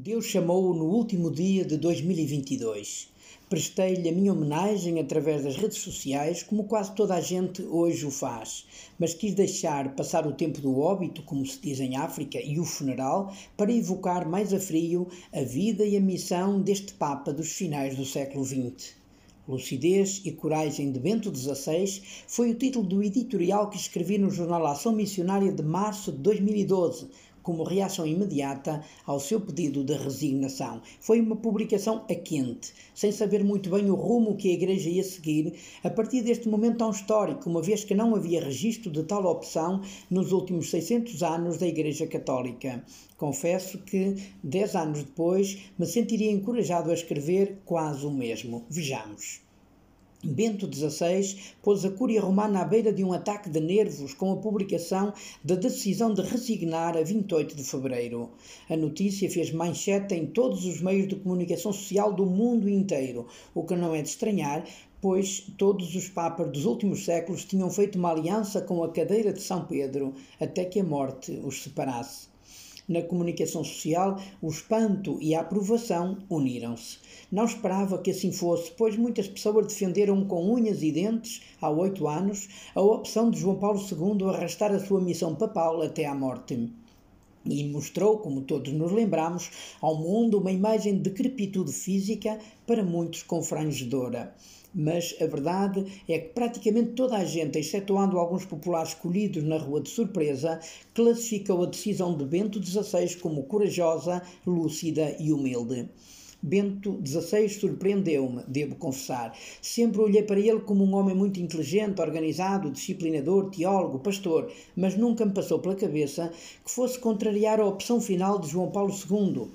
Deus chamou-o no último dia de 2022. Prestei-lhe a minha homenagem através das redes sociais, como quase toda a gente hoje o faz, mas quis deixar passar o tempo do óbito, como se diz em África, e o funeral, para evocar mais a frio a vida e a missão deste Papa dos finais do século XX. Lucidez e Coragem de Bento XVI foi o título do editorial que escrevi no jornal Ação Missionária de março de 2012, como reação imediata ao seu pedido de resignação. Foi uma publicação a quente, sem saber muito bem o rumo que a Igreja ia seguir a partir deste momento tão histórico, uma vez que não havia registro de tal opção nos últimos 600 anos da Igreja Católica. Confesso que, dez anos depois, me sentiria encorajado a escrever quase o mesmo. Vejamos. Bento XVI pôs a Cúria Romana à beira de um ataque de nervos com a publicação da decisão de resignar a 28 de fevereiro. A notícia fez manchete em todos os meios de comunicação social do mundo inteiro, o que não é de estranhar, pois todos os papas dos últimos séculos tinham feito uma aliança com a cadeira de São Pedro até que a morte os separasse. Na comunicação social, o espanto e a aprovação uniram-se. Não esperava que assim fosse, pois muitas pessoas defenderam com unhas e dentes, há oito anos, a opção de João Paulo II arrastar a sua missão papal até à morte e mostrou, como todos nos lembramos, ao mundo uma imagem de decrepitude física para muitos confrangedora mas a verdade é que praticamente toda a gente, excetuando alguns populares escolhidos na rua de surpresa, classificou a decisão de Bento XVI como corajosa, lúcida e humilde. Bento XVI surpreendeu-me, devo confessar. Sempre olhei para ele como um homem muito inteligente, organizado, disciplinador, teólogo, pastor, mas nunca me passou pela cabeça que fosse contrariar a opção final de João Paulo II,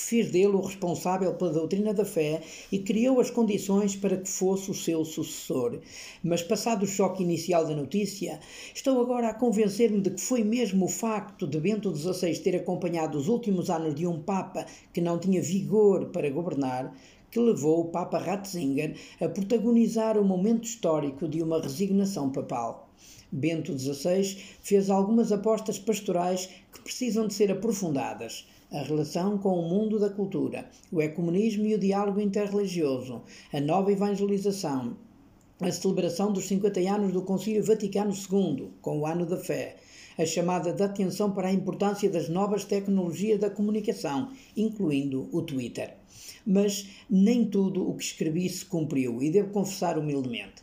que fez dele o responsável pela doutrina da fé e criou as condições para que fosse o seu sucessor. Mas, passado o choque inicial da notícia, estou agora a convencer-me de que foi mesmo o facto de Bento XVI ter acompanhado os últimos anos de um Papa que não tinha vigor para governar que levou o Papa Ratzinger a protagonizar o momento histórico de uma resignação papal. Bento XVI fez algumas apostas pastorais que precisam de ser aprofundadas a relação com o mundo da cultura, o ecumenismo e o diálogo interreligioso, a nova evangelização, a celebração dos 50 anos do Concílio Vaticano II, com o Ano da Fé, a chamada de atenção para a importância das novas tecnologias da comunicação, incluindo o Twitter. Mas nem tudo o que escrevi se cumpriu, e devo confessar humildemente.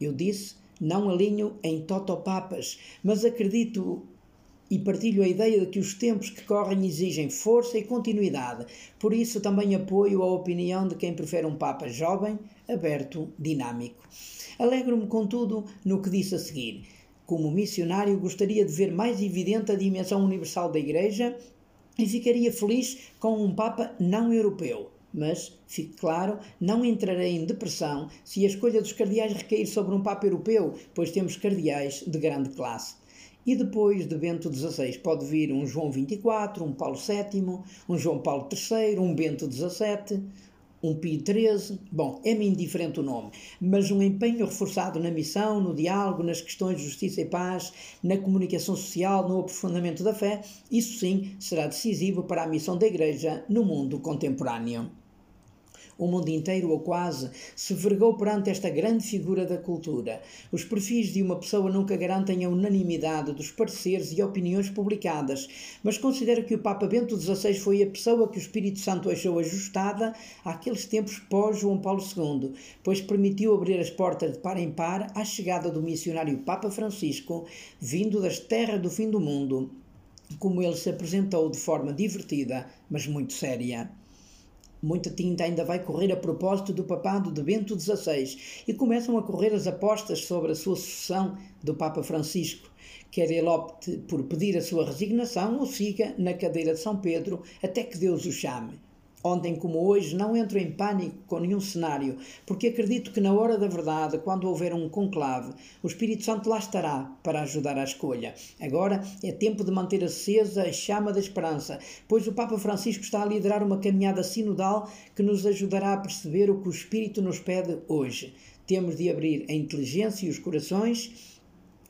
Eu disse, não alinho em totopapas, mas acredito e partilho a ideia de que os tempos que correm exigem força e continuidade. Por isso também apoio a opinião de quem prefere um Papa jovem, aberto, dinâmico. Alegro-me, contudo, no que disse a seguir. Como missionário, gostaria de ver mais evidente a dimensão universal da Igreja e ficaria feliz com um Papa não europeu. Mas, fique claro, não entrarei em depressão se a escolha dos cardeais recair sobre um Papa europeu, pois temos cardeais de grande classe. E depois de Bento XVI pode vir um João XXIV, um Paulo VII, um João Paulo III, um Bento XVII, um Pio XIII. Bom, é-me indiferente o nome, mas um empenho reforçado na missão, no diálogo, nas questões de justiça e paz, na comunicação social, no aprofundamento da fé, isso sim será decisivo para a missão da Igreja no mundo contemporâneo. O mundo inteiro, ou quase, se vergou perante esta grande figura da cultura. Os perfis de uma pessoa nunca garantem a unanimidade dos pareceres e opiniões publicadas, mas considero que o Papa Bento XVI foi a pessoa que o Espírito Santo achou ajustada àqueles tempos pós-João Paulo II, pois permitiu abrir as portas de par em par à chegada do missionário Papa Francisco, vindo das terras do fim do mundo, como ele se apresentou de forma divertida, mas muito séria. Muita tinta ainda vai correr a propósito do papado de Bento XVI e começam a correr as apostas sobre a sua sucessão do Papa Francisco. Quer ele opte por pedir a sua resignação ou siga na cadeira de São Pedro até que Deus o chame. Ontem como hoje, não entro em pânico com nenhum cenário, porque acredito que na hora da verdade, quando houver um conclave, o Espírito Santo lá estará para ajudar à escolha. Agora é tempo de manter acesa a chama da esperança, pois o Papa Francisco está a liderar uma caminhada sinodal que nos ajudará a perceber o que o Espírito nos pede hoje. Temos de abrir a inteligência e os corações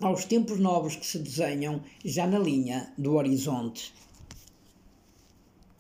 aos tempos novos que se desenham já na linha do horizonte.